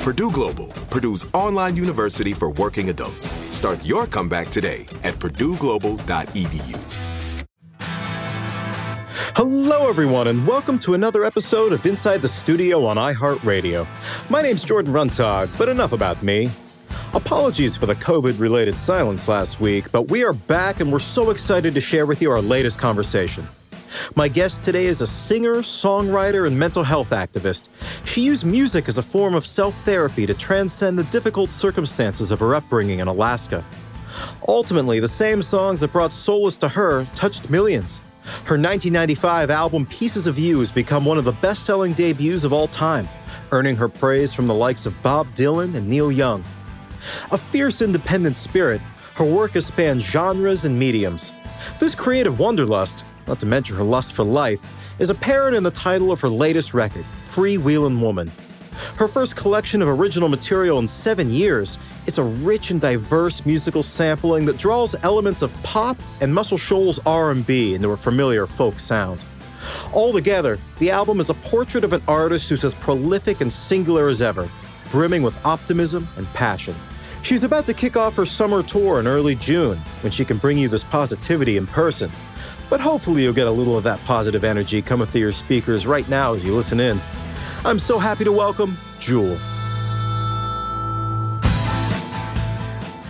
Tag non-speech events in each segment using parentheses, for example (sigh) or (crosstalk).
Purdue Global, Purdue's online university for working adults. Start your comeback today at purdueglobal.edu. Hello, everyone, and welcome to another episode of Inside the Studio on iHeartRadio. My name's Jordan Runtagh, but enough about me. Apologies for the COVID related silence last week, but we are back and we're so excited to share with you our latest conversation. My guest today is a singer, songwriter, and mental health activist. She used music as a form of self therapy to transcend the difficult circumstances of her upbringing in Alaska. Ultimately, the same songs that brought solace to her touched millions. Her 1995 album Pieces of You has become one of the best selling debuts of all time, earning her praise from the likes of Bob Dylan and Neil Young. A fierce independent spirit, her work has spanned genres and mediums. This creative wanderlust, not to mention her lust for life, is apparent in the title of her latest record, Freewheelin' Woman. Her first collection of original material in seven years, it's a rich and diverse musical sampling that draws elements of pop and Muscle Shoals R&B into a familiar folk sound. Altogether, the album is a portrait of an artist who's as prolific and singular as ever, brimming with optimism and passion. She's about to kick off her summer tour in early June when she can bring you this positivity in person. But hopefully, you'll get a little of that positive energy coming through your speakers right now as you listen in. I'm so happy to welcome Jewel.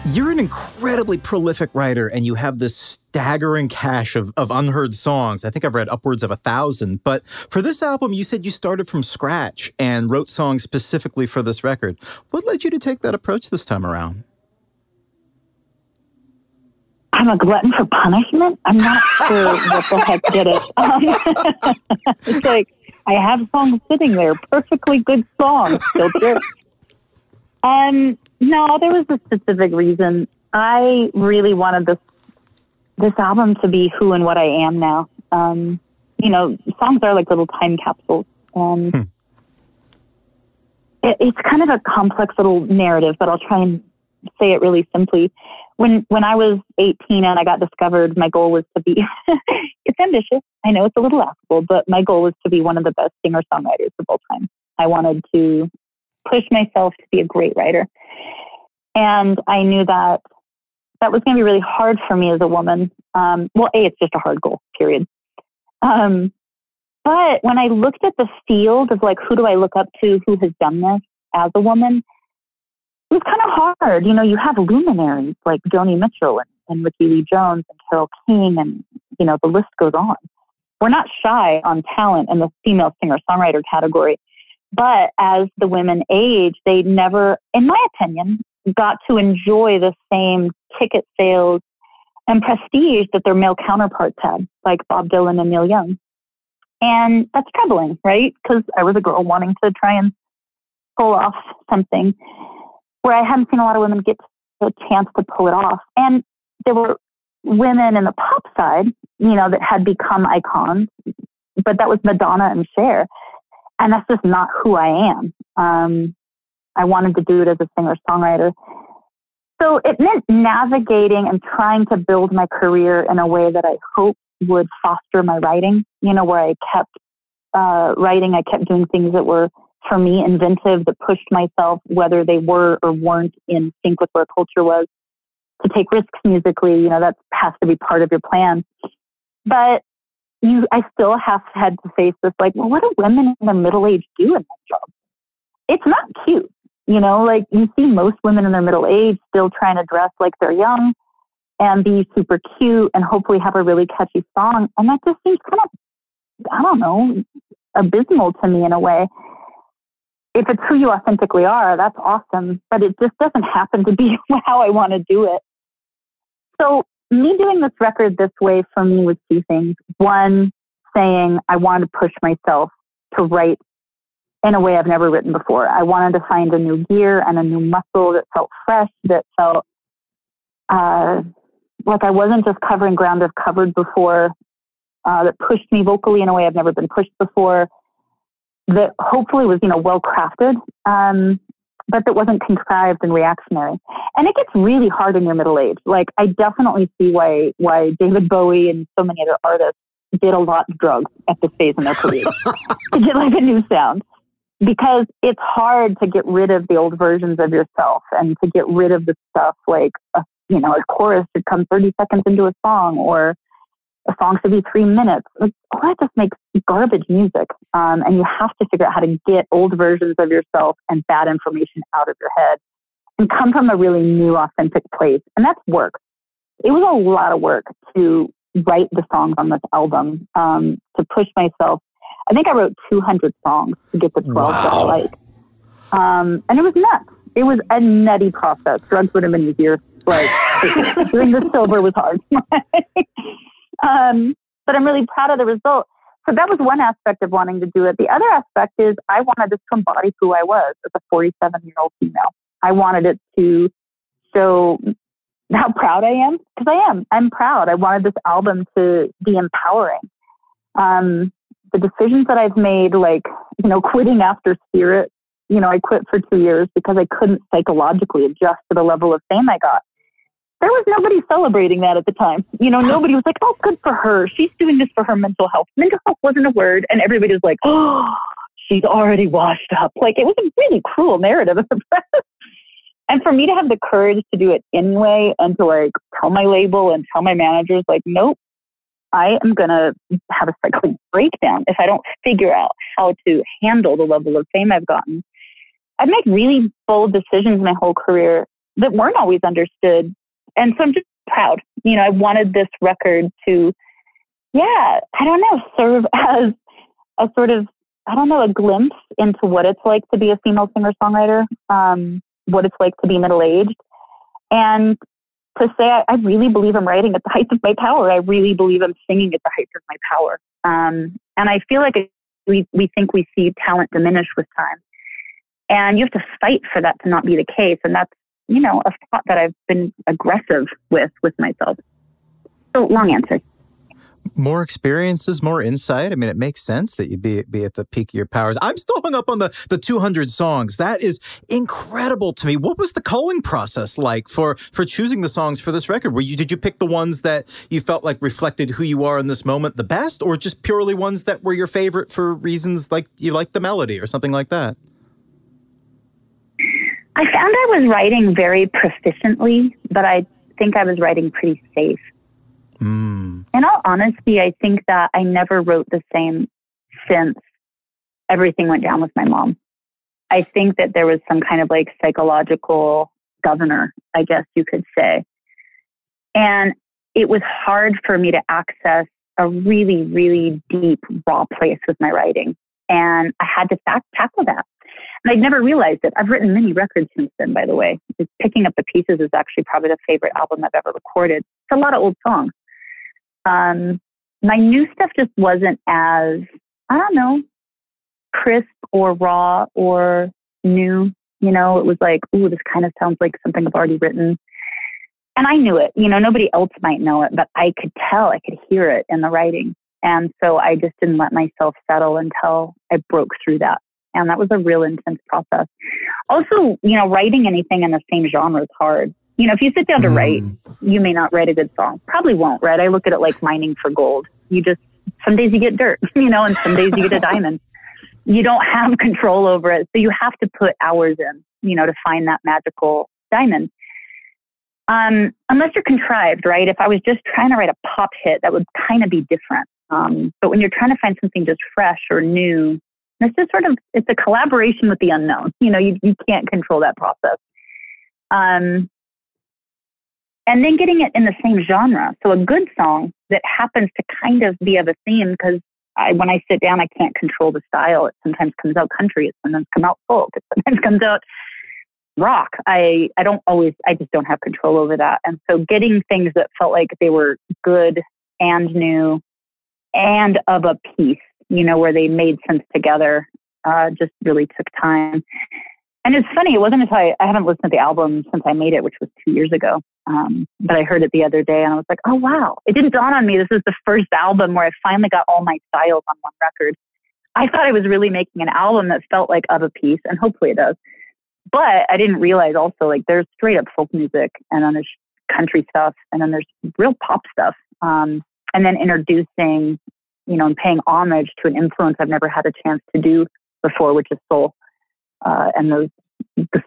You're an incredibly prolific writer, and you have this staggering cache of, of unheard songs. I think I've read upwards of a thousand. But for this album, you said you started from scratch and wrote songs specifically for this record. What led you to take that approach this time around? I'm a glutton for punishment. I'm not sure what the heck did it. (laughs) Um, (laughs) it's like I have songs sitting there, perfectly good songs, filter. Um, no, there was a specific reason. I really wanted this this album to be who and what I am now. Um, you know, songs are like little time capsules, and hmm. it, it's kind of a complex little narrative. But I'll try and say it really simply. When when I was 18 and I got discovered, my goal was to be. (laughs) it's ambitious. I know it's a little laughable, but my goal was to be one of the best singer songwriters of all time. I wanted to push myself to be a great writer. And I knew that that was going to be really hard for me as a woman. Um, well, A, it's just a hard goal, period. Um, but when I looked at the field of like, who do I look up to who has done this as a woman, it was kind of hard. You know, you have luminaries like Joni Mitchell and, and Rickie Lee Jones and Carole King, and, you know, the list goes on. We're not shy on talent in the female singer songwriter category. But as the women age, they never, in my opinion, got to enjoy the same ticket sales and prestige that their male counterparts had, like Bob Dylan and Neil Young. And that's troubling, right? Because I was a girl wanting to try and pull off something where I hadn't seen a lot of women get the chance to pull it off. And there were women in the pop side, you know, that had become icons, but that was Madonna and Cher. And that's just not who I am. Um, I wanted to do it as a singer songwriter. So it meant navigating and trying to build my career in a way that I hope would foster my writing, you know, where I kept uh, writing, I kept doing things that were, for me, inventive, that pushed myself, whether they were or weren't in sync with where culture was. To take risks musically, you know, that has to be part of your plan. But you, I still have had to face this, like, well, what do women in their middle age do in that job? It's not cute. You know, like you see most women in their middle age still trying to dress like they're young and be super cute and hopefully have a really catchy song. And that just seems kind of, I don't know, abysmal to me in a way. If it's who you authentically are, that's awesome. But it just doesn't happen to be (laughs) how I want to do it. So, me doing this record this way for me was two things. One, saying I wanted to push myself to write in a way I've never written before. I wanted to find a new gear and a new muscle that felt fresh, that felt uh, like I wasn't just covering ground I've covered before, uh, that pushed me vocally in a way I've never been pushed before, that hopefully was, you know, well crafted, um, but that wasn't contrived and reactionary. And it gets really hard in your middle age. Like I definitely see why why David Bowie and so many other artists did a lot of drugs at this phase in their career (laughs) to get like a new sound because it's hard to get rid of the old versions of yourself and to get rid of the stuff like a, you know a chorus should come 30 seconds into a song or a song should be three minutes like, all that just makes garbage music um, and you have to figure out how to get old versions of yourself and bad information out of your head and come from a really new authentic place and that's work it was a lot of work to write the songs on this album um, to push myself I think I wrote 200 songs to get the 12 wow. that I like. Um, and it was nuts. It was a nutty process. Drugs would have been easier. Like (laughs) doing the silver was hard. (laughs) um, but I'm really proud of the result. So that was one aspect of wanting to do it. The other aspect is I wanted this to embody who I was as a 47 year old female. I wanted it to show how proud I am because I am. I'm proud. I wanted this album to be empowering. Um, the decisions that I've made, like, you know, quitting after Spirit, you know, I quit for two years because I couldn't psychologically adjust to the level of fame I got. There was nobody celebrating that at the time. You know, nobody was like, oh, good for her. She's doing this for her mental health. Mental health wasn't a word. And everybody was like, oh, she's already washed up. Like, it was a really cruel narrative. And for me to have the courage to do it anyway and to like tell my label and tell my managers, like, nope, I am going to have a psychotic breakdown if I don't figure out how to handle the level of fame I've gotten. I've made really bold decisions my whole career that weren't always understood. And so I'm just proud. You know, I wanted this record to, yeah, I don't know, serve (laughs) as a sort of, I don't know, a glimpse into what it's like to be a female singer songwriter, um, what it's like to be middle aged, and to say I, I, really believe I'm writing at the height of my power. I really believe I'm singing at the height of my power. Um, and I feel like we, we think we see talent diminish with time. And you have to fight for that to not be the case. And that's, you know, a thought that I've been aggressive with with myself. So long answer more experiences, more insight. I mean, it makes sense that you'd be, be at the peak of your powers. I'm still hung up on the, the 200 songs. That is incredible to me. What was the culling process like for, for choosing the songs for this record? Were you, did you pick the ones that you felt like reflected who you are in this moment the best, or just purely ones that were your favorite for reasons like you like the melody or something like that? I found I was writing very proficiently, but I think I was writing pretty safe. Mm. In all honesty, I think that I never wrote the same since everything went down with my mom. I think that there was some kind of like psychological governor, I guess you could say. And it was hard for me to access a really, really deep, raw place with my writing. And I had to tackle that. And I'd never realized it. I've written many records since then, by the way. Picking up the pieces is actually probably the favorite album I've ever recorded. It's a lot of old songs. Um, my new stuff just wasn't as, I don't know, crisp or raw or new. You know, it was like, ooh, this kind of sounds like something I've already written. And I knew it. You know, nobody else might know it, but I could tell, I could hear it in the writing. And so I just didn't let myself settle until I broke through that. And that was a real intense process. Also, you know, writing anything in the same genre is hard. You know, if you sit down to mm. write, you may not write a good song. Probably won't, right? I look at it like mining for gold. You just, some days you get dirt, (laughs) you know, and some days you get a (laughs) diamond. You don't have control over it. So you have to put hours in, you know, to find that magical diamond. Um, unless you're contrived, right? If I was just trying to write a pop hit, that would kind of be different. Um, but when you're trying to find something just fresh or new, it's just sort of it's a collaboration with the unknown. You know, you you can't control that process. Um, and then getting it in the same genre. So a good song that happens to kind of be of a theme because I, when I sit down, I can't control the style. It sometimes comes out country. It sometimes comes out folk. It sometimes (laughs) comes out rock. I, I don't always, I just don't have control over that. And so getting things that felt like they were good and new and of a piece, you know, where they made sense together, uh, just really took time. And it's funny, it wasn't until I, I haven't listened to the album since I made it, which was two years ago. Um, but I heard it the other day and I was like, oh, wow. It didn't dawn on me. This is the first album where I finally got all my styles on one record. I thought I was really making an album that felt like of a piece, and hopefully it does. But I didn't realize also, like, there's straight up folk music and then there's country stuff and then there's real pop stuff. Um, and then introducing, you know, and paying homage to an influence I've never had a chance to do before, which is soul. Uh, and the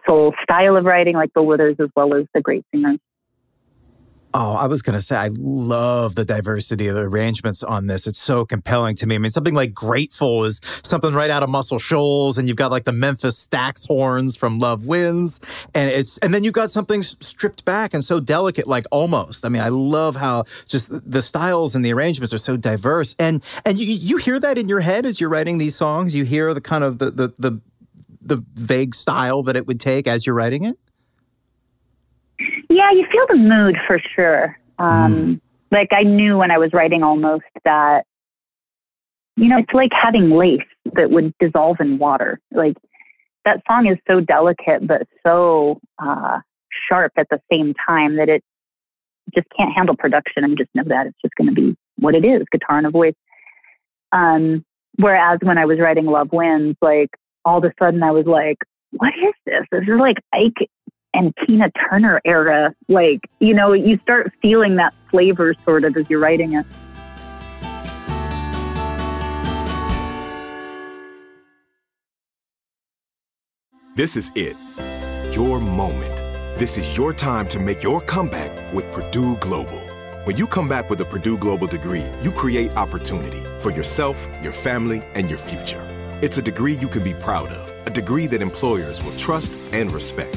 soul style of writing, like Bill Withers, as well as the great singers. Oh, I was going to say, I love the diversity of the arrangements on this. It's so compelling to me. I mean, something like Grateful is something right out of Muscle Shoals, and you've got like the Memphis Stax horns from Love Wins, and it's, and then you've got something stripped back and so delicate, like Almost. I mean, I love how just the styles and the arrangements are so diverse, and and you you hear that in your head as you're writing these songs. You hear the kind of the the the, the vague style that it would take as you're writing it. Yeah, you feel the mood for sure. Um, mm. Like I knew when I was writing almost that, you know, it's like having lace that would dissolve in water. Like that song is so delicate, but so uh, sharp at the same time that it just can't handle production and just know that it's just going to be what it is guitar and a voice. Um, whereas when I was writing Love Wins, like all of a sudden I was like, what is this? This is like Ike and Tina Turner era. Like, you know, you start feeling that flavor sort of as you're writing it. This is it. Your moment. This is your time to make your comeback with Purdue Global. When you come back with a Purdue Global degree, you create opportunity for yourself, your family, and your future. It's a degree you can be proud of, a degree that employers will trust and respect.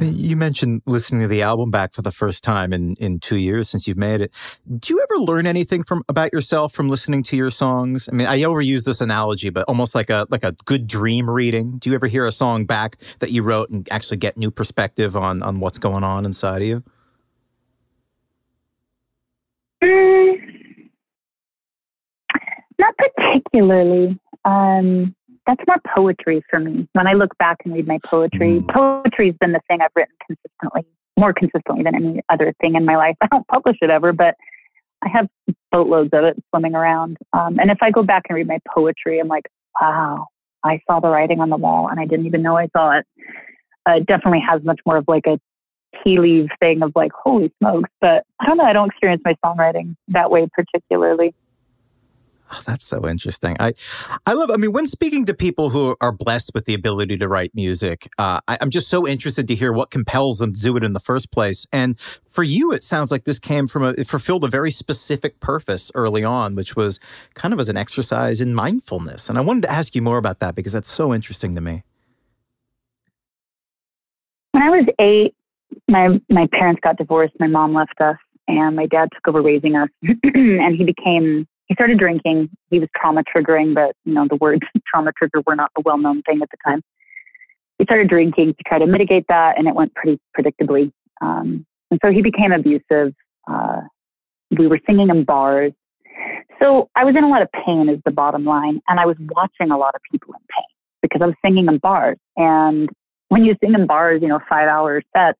You mentioned listening to the album back for the first time in, in two years since you've made it. Do you ever learn anything from about yourself from listening to your songs? I mean, I overuse this analogy, but almost like a like a good dream reading. Do you ever hear a song back that you wrote and actually get new perspective on on what's going on inside of you? Mm, not particularly. Um, that's more poetry for me. When I look back and read my poetry, mm. poetry's been the thing I've written consistently, more consistently than any other thing in my life. (laughs) I don't publish it ever, but I have boatloads of it swimming around. Um, and if I go back and read my poetry, I'm like, wow, I saw the writing on the wall and I didn't even know I saw it. Uh, it definitely has much more of like a tea leaf thing of like, holy smokes. But I don't know, I don't experience my songwriting that way particularly. Oh, that's so interesting. I, I love. I mean, when speaking to people who are blessed with the ability to write music, uh, I, I'm just so interested to hear what compels them to do it in the first place. And for you, it sounds like this came from a it fulfilled a very specific purpose early on, which was kind of as an exercise in mindfulness. And I wanted to ask you more about that because that's so interesting to me. When I was eight, my my parents got divorced. My mom left us, and my dad took over raising us, (clears throat) and he became he started drinking. He was trauma triggering, but you know the words (laughs) trauma trigger were not a well known thing at the time. He started drinking to try to mitigate that, and it went pretty predictably. Um, and so he became abusive. Uh, we were singing in bars. So I was in a lot of pain, is the bottom line, and I was watching a lot of people in pain because I was singing in bars. And when you sing in bars, you know, five hour sets,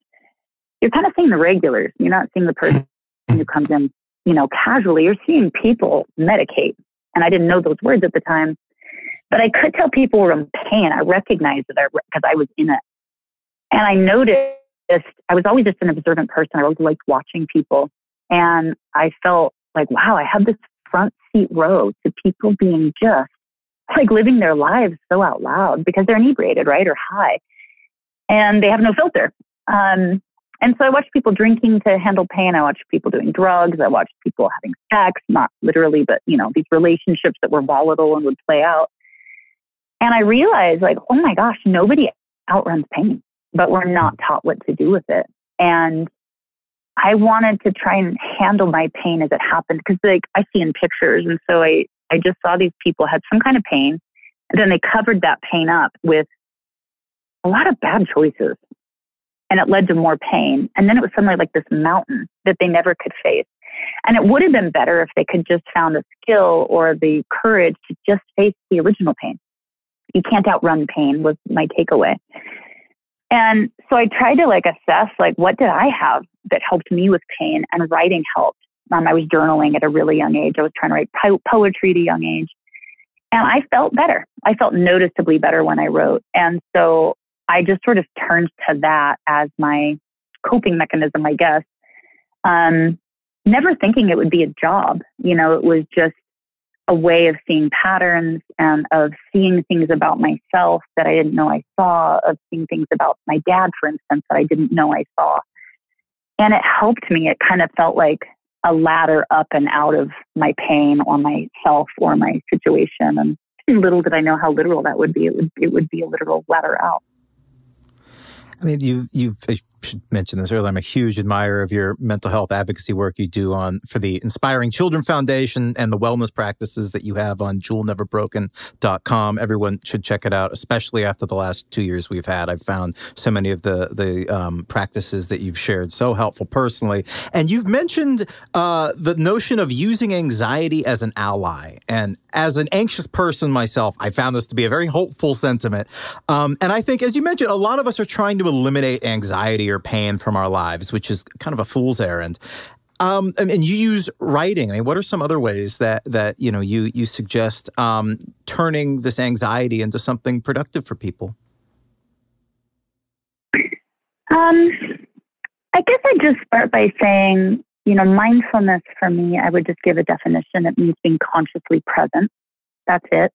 you're kind of seeing the regulars. You're not seeing the person (laughs) who comes in you know, casually, you're seeing people medicate. And I didn't know those words at the time, but I could tell people were in pain. I recognized that because I was in it. And I noticed I was always just an observant person. I always liked watching people. And I felt like, wow, I have this front seat row to people being just like living their lives so out loud because they're inebriated, right? Or high. And they have no filter. Um, and so I watched people drinking to handle pain. I watched people doing drugs. I watched people having sex, not literally, but you know, these relationships that were volatile and would play out. And I realized like, oh my gosh, nobody outruns pain, but we're not taught what to do with it. And I wanted to try and handle my pain as it happened because like I see in pictures. And so I, I just saw these people had some kind of pain and then they covered that pain up with a lot of bad choices and it led to more pain. And then it was suddenly like this mountain that they never could face. And it would have been better if they could just found the skill or the courage to just face the original pain. You can't outrun pain was my takeaway. And so I tried to like assess like what did I have that helped me with pain and writing helped. Um, I was journaling at a really young age. I was trying to write po- poetry at a young age. And I felt better. I felt noticeably better when I wrote. And so I just sort of turned to that as my coping mechanism, I guess. Um, never thinking it would be a job. You know, it was just a way of seeing patterns and of seeing things about myself that I didn't know I saw, of seeing things about my dad, for instance, that I didn't know I saw. And it helped me. It kind of felt like a ladder up and out of my pain or myself or my situation. And little did I know how literal that would be. It would it would be a literal ladder out. I mean, you you've should mention this earlier. I'm a huge admirer of your mental health advocacy work you do on for the Inspiring Children Foundation and the wellness practices that you have on jewelneverbroken.com. Everyone should check it out, especially after the last two years we've had. I've found so many of the the um, practices that you've shared so helpful personally. And you've mentioned uh, the notion of using anxiety as an ally. And as an anxious person myself, I found this to be a very hopeful sentiment. Um, and I think, as you mentioned, a lot of us are trying to eliminate anxiety or pain from our lives, which is kind of a fool's errand. Um, and you use writing. I mean, what are some other ways that that you know you you suggest um, turning this anxiety into something productive for people? Um, I guess I just start by saying, you know, mindfulness for me, I would just give a definition. It means being consciously present. That's it.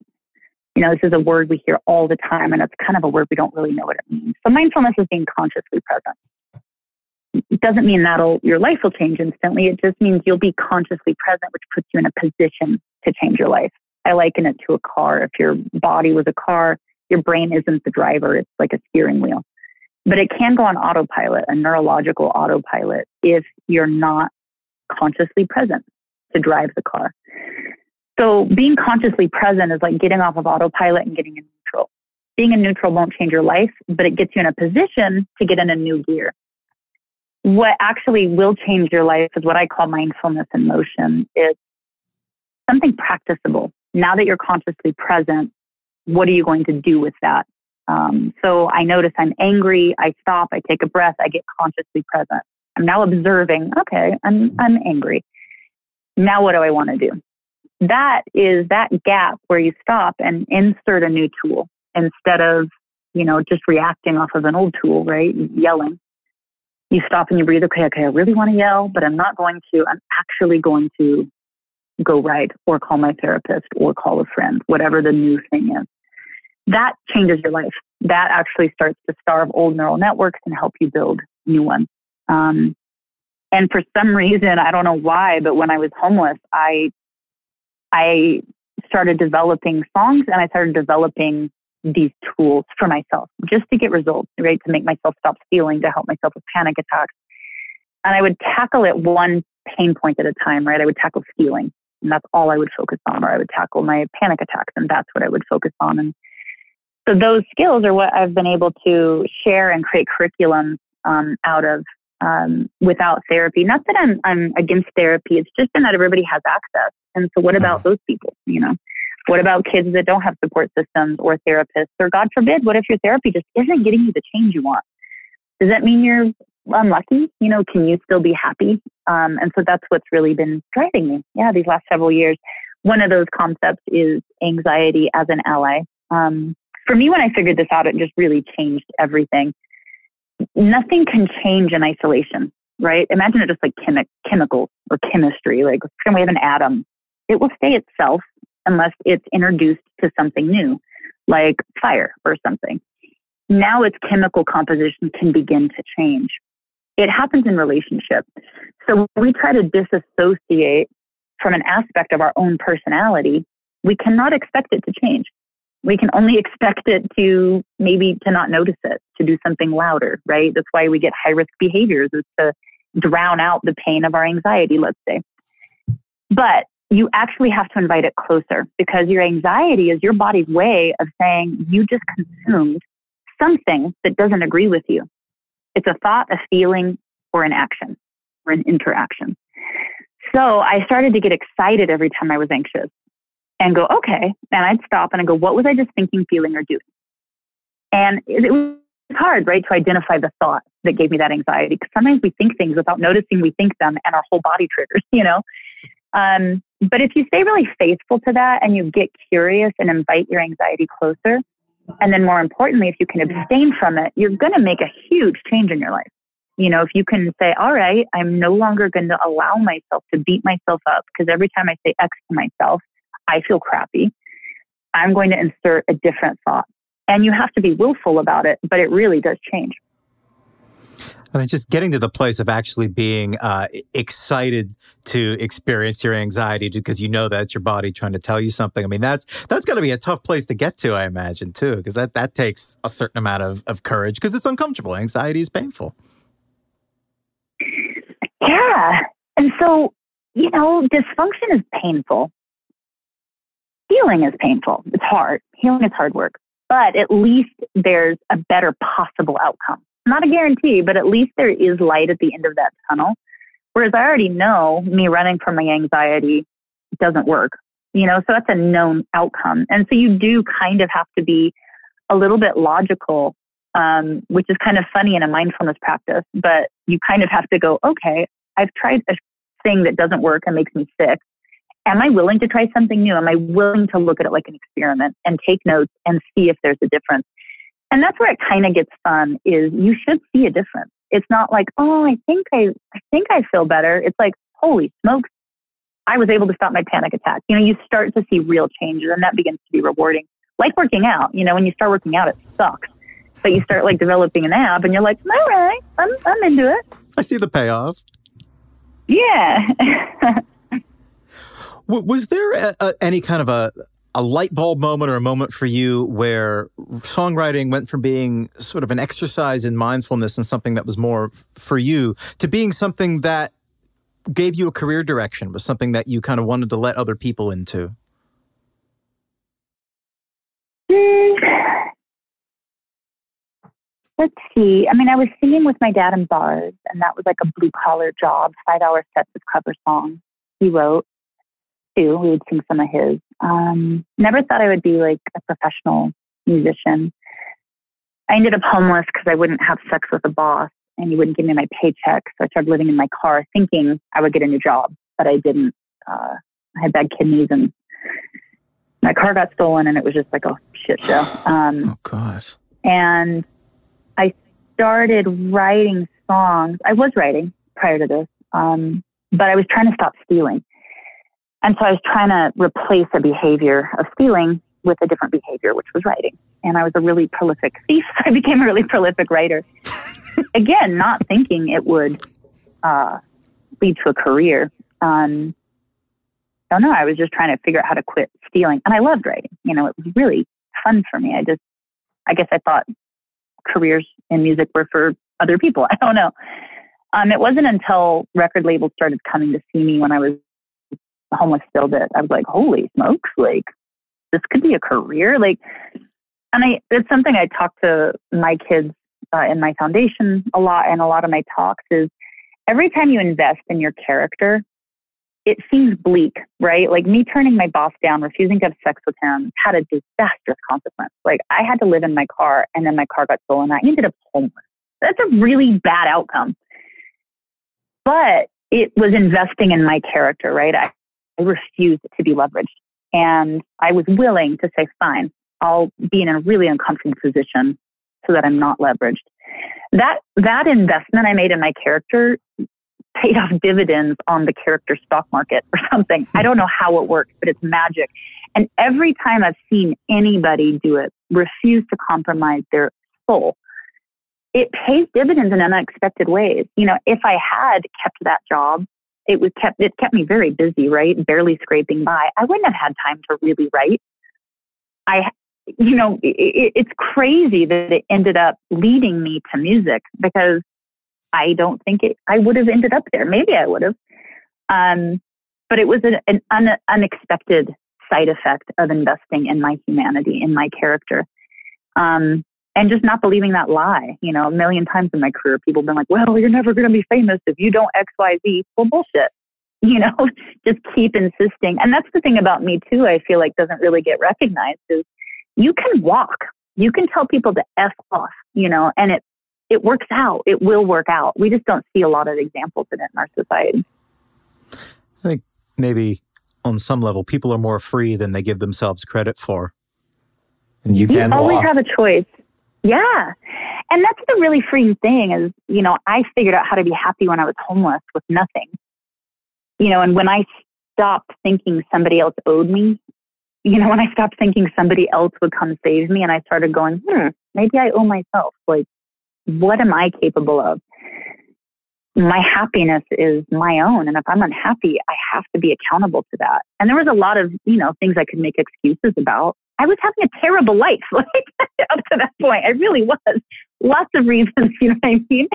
You know, this is a word we hear all the time, and it's kind of a word we don't really know what it means. So mindfulness is being consciously present it doesn't mean that'll your life will change instantly. It just means you'll be consciously present, which puts you in a position to change your life. I liken it to a car. If your body was a car, your brain isn't the driver, it's like a steering wheel. But it can go on autopilot, a neurological autopilot, if you're not consciously present to drive the car. So being consciously present is like getting off of autopilot and getting in neutral. Being in neutral won't change your life, but it gets you in a position to get in a new gear what actually will change your life is what I call mindfulness in motion. It's something practicable. Now that you're consciously present, what are you going to do with that? Um, so I notice I'm angry. I stop. I take a breath. I get consciously present. I'm now observing. Okay, I'm I'm angry. Now what do I want to do? That is that gap where you stop and insert a new tool instead of you know just reacting off of an old tool, right? Yelling you stop and you breathe. Okay, okay, I really want to yell, but I'm not going to. I'm actually going to go write or call my therapist or call a friend, whatever the new thing is. That changes your life. That actually starts to starve old neural networks and help you build new ones. Um, and for some (laughs) reason, I don't know why, but when I was homeless, I I started developing songs and I started developing these tools for myself just to get results, right? To make myself stop stealing, to help myself with panic attacks. And I would tackle it one pain point at a time, right? I would tackle stealing and that's all I would focus on, or I would tackle my panic attacks, and that's what I would focus on. And so those skills are what I've been able to share and create curriculums um, out of um, without therapy. Not that I'm I'm against therapy. It's just that everybody has access. And so, what about those people? You know. What about kids that don't have support systems or therapists? Or God forbid, what if your therapy just isn't getting you the change you want? Does that mean you're unlucky? You know, can you still be happy? Um, and so that's what's really been driving me. Yeah, these last several years. One of those concepts is anxiety as an ally. Um, for me, when I figured this out, it just really changed everything. Nothing can change in isolation, right? Imagine it just like chemi- chemicals or chemistry. Like, can we have an atom. It will stay itself unless it's introduced to something new, like fire or something. Now its chemical composition can begin to change. It happens in relationships. So we try to disassociate from an aspect of our own personality. We cannot expect it to change. We can only (laughs) expect it to maybe to not notice it, to do something louder, right? That's why we get high risk behaviors is to drown out the pain of our anxiety, let's say. But you actually have to invite it closer because your anxiety is your body's way of saying you just consumed something that doesn't agree with you. It's a thought, a feeling, or an action or an interaction. So I started to get excited every time I was anxious and go, okay. And I'd stop and I'd go, what was I just thinking, feeling, or doing? And it, was hard, right, to identify the thought that gave me that anxiety. Because sometimes we think things without noticing we think them and our whole body triggers, (laughs) you know? Um, but if you stay really faithful to that and you get curious and invite your anxiety closer, and then more importantly, if you can abstain from it, you're going to make a huge change in your life. You know, if you can say, all right, I'm no longer going to allow myself to beat myself up because every time I say X to myself, I feel crappy. I'm going to insert a different thought. And you have to be willful about it, but it really does change. I mean, just getting to the place of actually being uh, excited to experience your anxiety because you know that's your body trying to tell you something. I mean, that's that's got to be a tough place to get to, I imagine, too, because that that takes a certain amount of, of courage because it's uncomfortable. Anxiety is painful. Yeah, and so you know, dysfunction is painful. Healing is painful. It's hard. Healing is hard work, but at least there's a better possible outcome not a guarantee, but at least there is light at the end of that tunnel. Whereas I already know me running from my anxiety doesn't work, you know, so that's a known outcome. And so you do kind of have to be a little bit logical, um, which is kind of funny in a mindfulness practice, but you kind of have to go, okay, I've tried a thing that doesn't work and makes me sick. Am I willing to try something new? Am I willing to look at it like an experiment and take notes and see if there's a difference? And that's where it kind of gets fun is you should see a difference. It's not like, oh, I think I, I think I feel better. It's like, holy smokes, I was able to stop my panic attack. You know, you start to see real changes and that begins to be rewarding. Like working out, you know, when you start working out, it sucks. But you start like developing an app and you're like, all right, I'm, I'm into it. I see the payoff. Yeah. (laughs) was there a, a, any kind of a, a light bulb moment or a moment for you where songwriting went from being sort of an exercise in mindfulness and something that was more for you to being something that gave you a career direction, was something that you kind of wanted to let other people into? Hmm. Let's see. I mean, I was singing with my dad in bars, and that was like a blue collar job, five hour sets of cover songs he wrote too. We would sing some of his. Um, never thought I would be like a professional musician. I ended up homeless because I wouldn't have sex with a boss and he wouldn't give me my paycheck. So I started living in my car thinking I would get a new job, but I didn't. Uh, I had bad kidneys and my car got stolen and it was just like a shit show. Um, oh, gosh. And I started writing songs. I was writing prior to this, um, but I was trying to stop stealing. And so I was trying to replace a behavior of stealing with a different behavior, which was writing. And I was a really prolific thief. So (laughs) I became a really prolific writer. (laughs) Again, not thinking it would uh, lead to a career. Um, I don't know. I was just trying to figure out how to quit stealing. And I loved writing. You know, it was really fun for me. I just, I guess I thought careers in music were for other people. (laughs) I don't know. Um, it wasn't until record labels started coming to see me when I was homeless still did. I was like, holy smokes, like this could be a career. Like, and I, it's something I talk to my kids uh, in my foundation a lot and a lot of my talks is every time you invest in your character, it seems bleak, right? Like me turning my boss down, refusing to have sex with him had a disastrous consequence. Like I had to live in my car and then my car got stolen. I ended up homeless. That's a really bad outcome. But it was investing in my character, right? I, I refused to be leveraged. And I was willing to say, fine, I'll be in a really uncomfortable position so that I'm not leveraged. That, that investment I made in my character paid off dividends on the character stock market or something. I don't know how it works, but it's magic. And every time I've seen anybody do it, refuse to compromise their soul, it pays dividends in unexpected ways. You know, if I had kept that job it was kept it kept me very busy, right? Barely scraping by. I wouldn't have had time to really write. I, you know, it, it's crazy that it ended up leading me to music because I don't think it. I would have ended up there. Maybe I would have, um, but it was an, an un, unexpected side effect of investing in my humanity, in my character. Um, and just not believing that lie. You know, a million times in my career, people have been like, well, you're never going to be famous if you don't X, Y, Z. Well, bullshit. (laughs) You know, just keep insisting. And that's the thing about me too, I feel like doesn't really get recognized is you can walk. You can tell people to F off, you know, and it, it works out. It will work out. We just don't see a lot of examples of it in our society. I think maybe on some level, people are more free than they give themselves credit for. And you can always walk. have a choice. Yeah. And that's the really freeing thing is, you know, I figured out how to be happy when I was homeless with nothing. You know, and when I stopped thinking somebody else owed me, you know, (laughs) when I stopped thinking somebody else would come save me and I started going, hmm, maybe I owe myself. Like, what am I capable of? my happiness is my own. And if I'm unhappy, I have to be accountable to that. And there was a lot of, you know, things I could make excuses about. I was having a terrible life (laughs) like up to that point. I really was. Lots of reasons, (laughs) you know what I mean?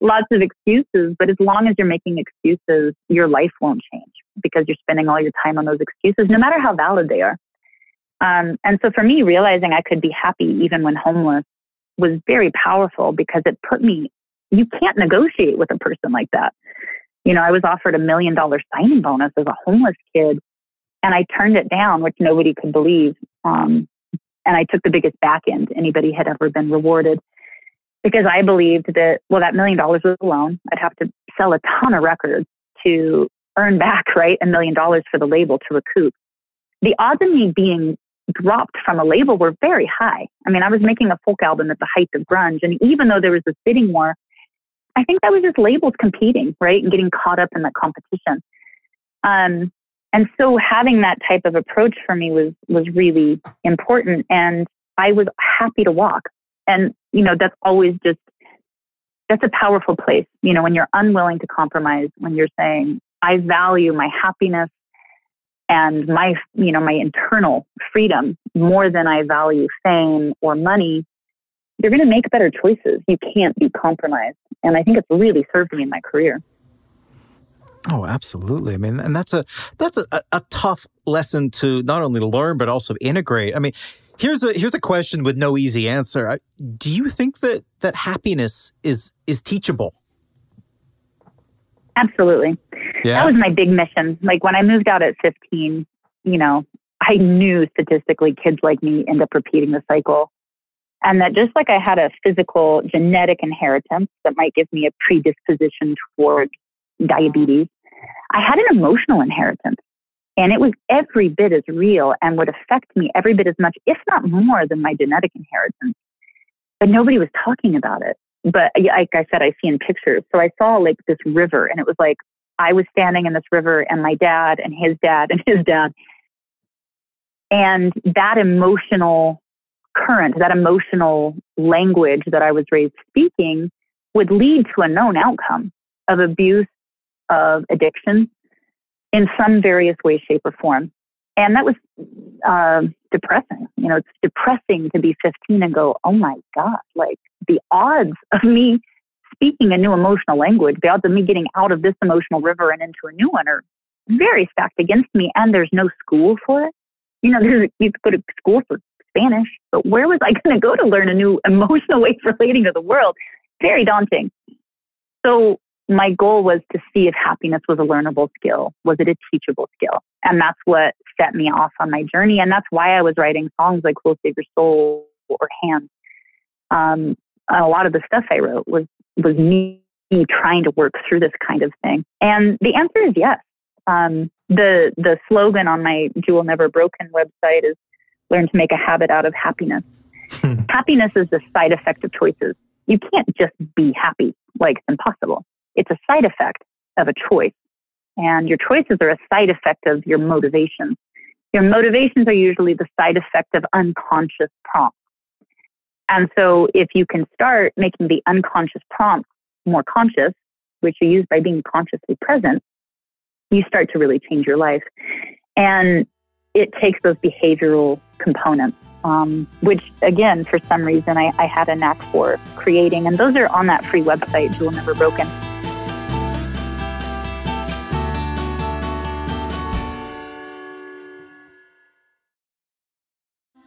Lots of excuses. But as long as you're making excuses, your life won't change because you're spending all your time on those excuses, no matter how valid they are. Um, and so for me, realizing I could be happy even when homeless was very powerful because it put me, you can't negotiate with a person like that. You know, I was offered a million dollar signing bonus as a homeless kid and I turned it down, which nobody could believe. Um, and I took the biggest back end anybody had ever been rewarded because I believed that, well, that million dollars was a loan. I'd have to sell a ton of records to earn back, (laughs) right, a million dollars for the label to recoup. The odds of me being dropped from a label were very high. I mean, I was making a folk album at the height of grunge. And even though there was a bidding war, I think that was just labels competing, right? And getting caught up in the competition. Um, and so having that type of approach for me was, was really important. And I was happy to walk. And, you know, that's always just, that's a powerful place. You know, when you're unwilling to compromise, when you're saying, I value my happiness and my you know my internal freedom more than i value fame or money you're going to make better choices you can't be compromised and i think it's really served me in my career oh absolutely i mean and that's a that's a, a tough lesson to not only learn but also integrate i mean here's a here's a question with no easy answer do you think that that happiness is is teachable Absolutely. Yeah. That was my big mission. Like when I moved out at 15, you know, I knew statistically kids like me end up repeating the cycle. And that just like I had a physical genetic inheritance that might give me a predisposition toward diabetes, I had an emotional inheritance. And it was every bit as real and would affect me every bit as much, if not more, than my genetic inheritance. But nobody was talking about it but like I said, I see in pictures. So I saw like this river, and it was like I was standing in this river, and my dad, and his dad, (laughs) and his dad. And that emotional current, that emotional language that I was raised speaking would lead to a known outcome of abuse, of addiction in some various way, shape, or form. And that was uh, depressing. You know, it's depressing to be 15 and go, oh my God, like the odds of me speaking a new emotional language, the odds of me getting out of this emotional river and into a new one are very stacked against me. And there's no school for it. You know, there's, you could go to school for Spanish, but where was I (laughs) going to go to learn a new emotional way of relating to the world? Very daunting. So my goal was to see if happiness was a learnable skill. Was it a teachable skill? And that's what set me off on my journey. And that's why I was writing songs like Who Will Save Your Soul or Hands. Um, a lot of the stuff I wrote was, was me, me trying to work through this kind of thing. And the answer is yes. Um, the, the slogan on my Jewel Never Broken website is learn to make a habit out of happiness. Hmm. happiness is the side effect of choices. You can't just be happy. Like it's impossible. It's a side effect of a choice. And your choices are a side effect of your motivations. Your motivations are usually the side effect of unconscious prompts. And so if you can start making the unconscious prompts more conscious, which you use by being consciously present, you start to really change your life. And it takes those behavioral components, um, which again, for some reason, I, I had a knack for creating. And those are on that free website, Jewel Never Broken.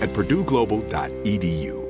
at purdueglobal.edu.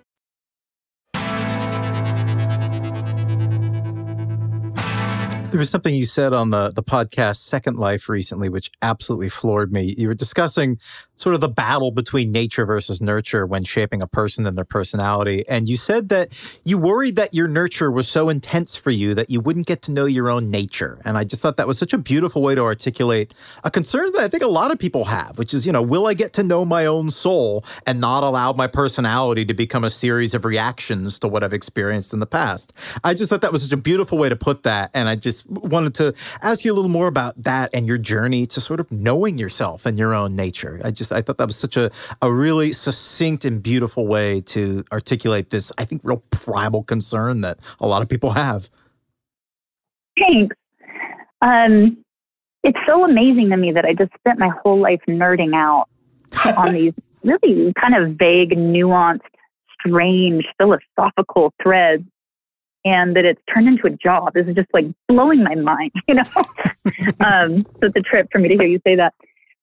There was something you said on the, the podcast Second Life recently, which absolutely floored me. You were discussing sort of the battle between nature versus nurture when shaping a person and their personality. And you said that you worried that your nurture was so intense for you that you wouldn't get to know your own nature. And I just thought that was such a beautiful way to articulate a concern that I think a lot of people have, which is, you know, will I get to know my own soul and not allow my personality to become a series of reactions to what I've experienced in the past? I just thought that was such a beautiful way to put that. And I just wanted to ask you a little more about that and your journey to sort of knowing yourself and your own nature. I just I thought that was such a, a really succinct and beautiful way to articulate this, I think, real primal concern that a lot of people have. Thanks. Um, it's so amazing to me that I just spent my whole life nerding out on (laughs) these really kind of vague, nuanced, strange, philosophical threads and that it's turned into a job this is just like blowing my mind, (laughs) you know? (laughs) um, so it's a trip for me to hear you say that.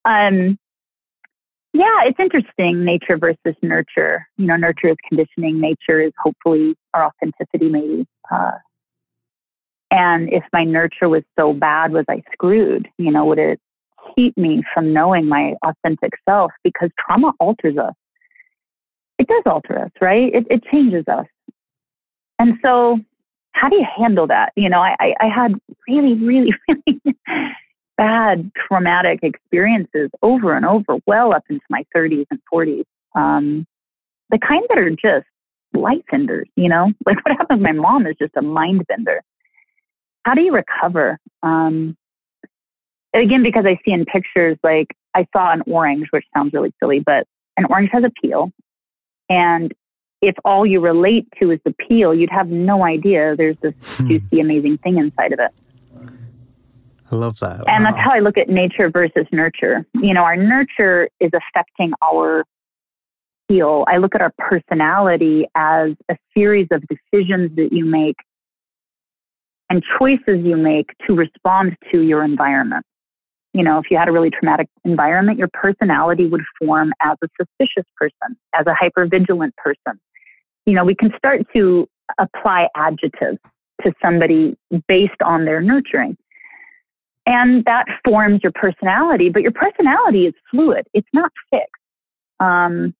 Um, yeah, it's interesting, nature versus nurture. You know, nurture is conditioning, nature is hopefully our authenticity, maybe. Uh, and if my nurture was so bad, was I screwed? You know, would it keep me from knowing my authentic self? Because trauma alters us. It does alter us, right? It, it changes us. And so, how do you handle that? You know, I, I had really, really, (laughs) really bad traumatic experiences over and over, well up into my 30s and 40s. Um, the kind that are just life enders, you know? (laughs) Like what happened to my mom is just a mind bender. How do you recover? Um, again, because I see in pictures, like I saw an orange, which sounds really silly, but an orange has a peel. And if all you relate to is the peel, you'd have no idea there's this hmm. juicy, amazing thing inside of it. I love that. And wow. that's how I look at nature versus nurture. You know, our nurture is affecting our peel. I look at our personality as a series of decisions that you make and choices you make to respond to your environment. You know, if you had a really traumatic environment, your personality would form as a suspicious person, as a hypervigilant person, you know, we can start to apply adjectives to somebody based on their nurturing. And that forms your personality, but your personality is fluid. It's not fixed. Um,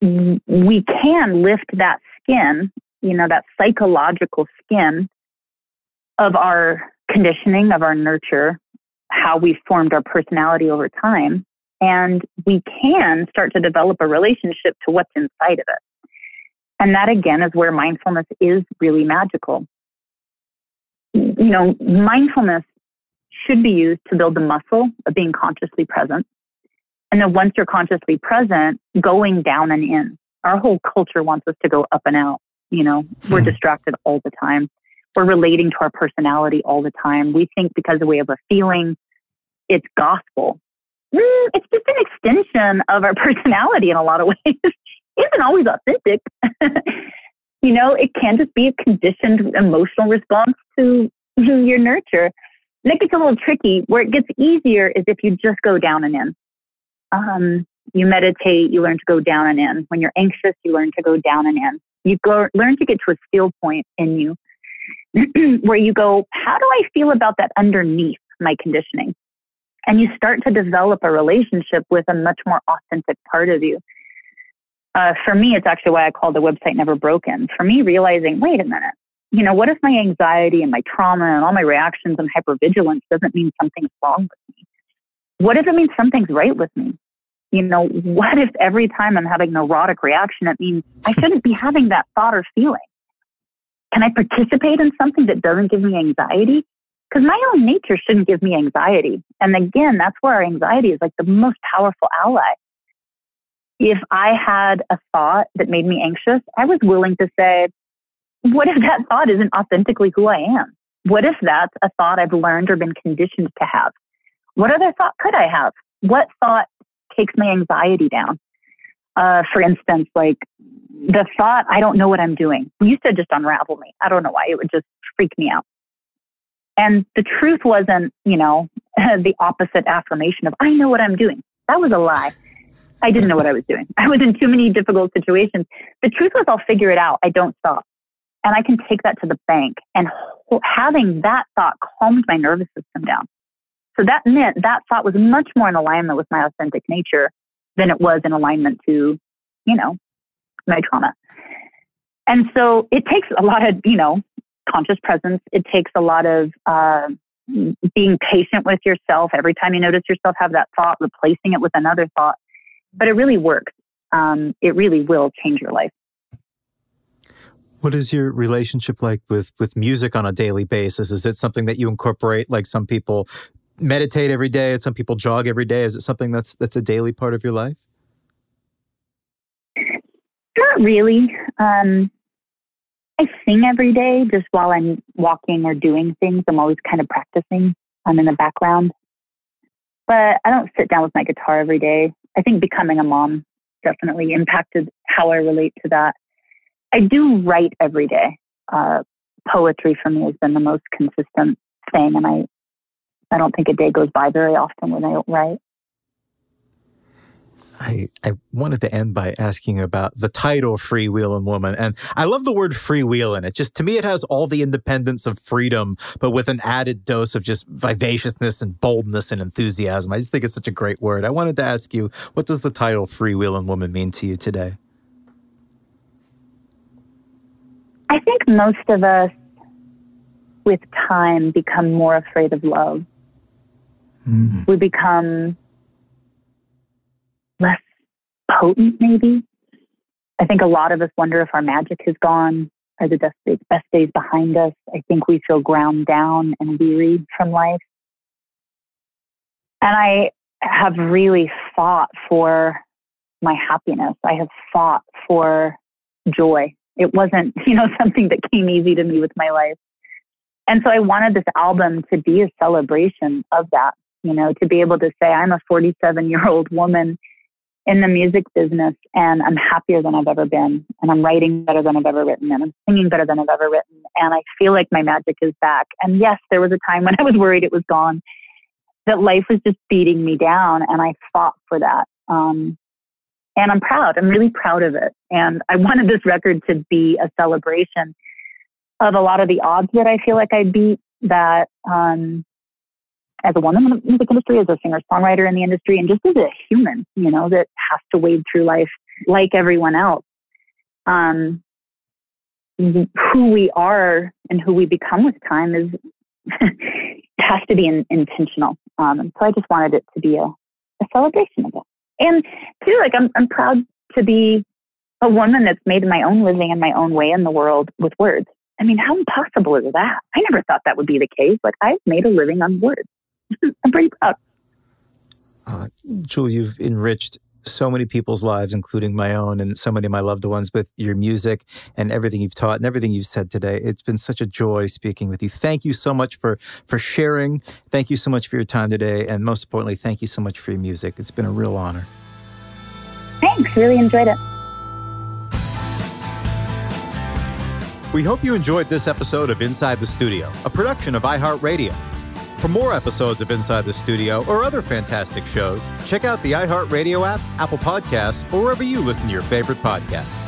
we can lift that skin, you know, that psychological skin of our conditioning, of our nurture, how we formed our personality over time. And we can start to develop a relationship to what's inside of it. And that again is where mindfulness is really magical. You know, mindfulness should be used to build the muscle of being consciously present. And then once you're consciously present, going down and in. Our whole culture wants us to go up and out. You know, we're hmm. distracted all the time. We're relating to our personality all the time. We think because we have a feeling, it's gospel. Mm, it's just an extension of our (laughs) personality in a lot of ways isn't always authentic. (laughs) you know, it can just be a conditioned emotional response to (laughs) your nurture. that gets a little tricky. Where it gets easier is if you just go down and in. Um, you meditate, you learn to go down and in. When you're anxious, you learn to go down and in. You go, learn to get to a still point in you (clears throat) where you go, how do I feel about that underneath my conditioning? And you start to develop a relationship with a much more authentic part of you. Uh, for me, it's actually why I call the website Never Broken. For me, realizing, wait a minute, you know, what if my anxiety and my trauma and all my reactions and hypervigilance doesn't mean something's wrong with me? What if it means something's right with me? You know, what if every time I'm having a neurotic reaction, it means I (laughs) shouldn't be having that thought or feeling? Can I participate in something that doesn't give me anxiety? Because my own nature shouldn't give me anxiety. And again, that's where our anxiety is like the most powerful ally. If I had a thought that made me anxious, I was willing to say, what if that thought isn't authentically who I am? What if that's a thought I've learned or been conditioned to have? What other thought could I have? What thought takes my anxiety down? Uh, for instance, like the thought, I don't know what I'm doing, used to just unravel me. I don't know why. It would just freak me out. And the truth wasn't, you know, (laughs) the opposite affirmation of, I know what I'm doing. That was a lie. I didn't know what I was doing. I was in too many difficult situations. The truth was, I'll figure it out. I don't stop. And I can take that to the bank. And having that thought calmed my nervous system down. So that meant that thought was much more in alignment with my authentic nature than it was in alignment to, you know, my trauma. And so it takes a lot of, you know, conscious presence. It takes a lot of uh, being patient with yourself. Every time you notice yourself have that thought, replacing it with another thought. But it really works. Um, it really will change your life. What is your relationship like with with music on a daily basis? Is it something that you incorporate like some people meditate every day and some people jog every day? Is it something that's that's a daily part of your life? Not really. Um, I sing every day just while I'm walking or doing things. I'm always kind of practicing. I'm in the background. But I don't sit down with my guitar every day. I think becoming a mom definitely impacted how I relate to that. I do write every day. Uh, poetry for me has been the most consistent thing, and I I don't think a day goes by very often when I don't write. I, I wanted to end by asking about the title Freewheeling Woman. And I love the word freewheeling. It just, to me, it has all the independence of freedom, but with an added dose of just vivaciousness and boldness and enthusiasm. I just think it's such a great word. I wanted to ask you, what does the title Freewheeling Woman mean to you today? I think most of us, with time, become more afraid of love. Mm. We become less potent, maybe. I think a lot of us wonder if our magic has gone. Are the best days, best days behind us? I think we feel ground down and weary from life. And I have really fought for my happiness. I have fought for joy. It wasn't, (laughs) you know, something that came easy to me with my life. And so I wanted this album to be a celebration of that, you know, to be able to say, I'm a 47 year old woman in the music business and I'm happier than I've ever been and I'm writing better than I've ever written and I'm singing better than I've ever written and I feel like my magic is back. And yes, there was a time when (laughs) I was worried it was gone, that life was just beating me down and I fought for that. Um, and I'm proud. I'm really proud of it. And I wanted this record to be a celebration of a lot of the odds that I feel like I beat that um, as a woman in the music industry, as a singer songwriter in the industry, and just as a human, you know, that has to wade through life like everyone else. Um, who we are and who we become with time is (laughs) has to be in, intentional. Um, so I just wanted it to be a, a celebration of it. And too, like I'm I'm proud to be a woman that's made my own living in my own way in the world with words. I mean, how impossible is that? I never thought that would be the case. Like I've made a living on words. I'm pretty proud. Uh, Jewel, you've enriched so many people's lives, including my own and so many of my loved ones, with your music and everything you've taught and everything you've said today. It's been such a joy speaking with you. Thank you so much for for sharing. Thank you so much for your time today, and most importantly, thank you so much for your music. It's been a real honor. Thanks. Really enjoyed it. We hope you enjoyed this episode of Inside the Studio, a production of iHeartRadio. For more episodes of Inside the Studio or other fantastic shows, check out the iHeartRadio app, Apple Podcasts, or wherever you listen to your favorite podcasts.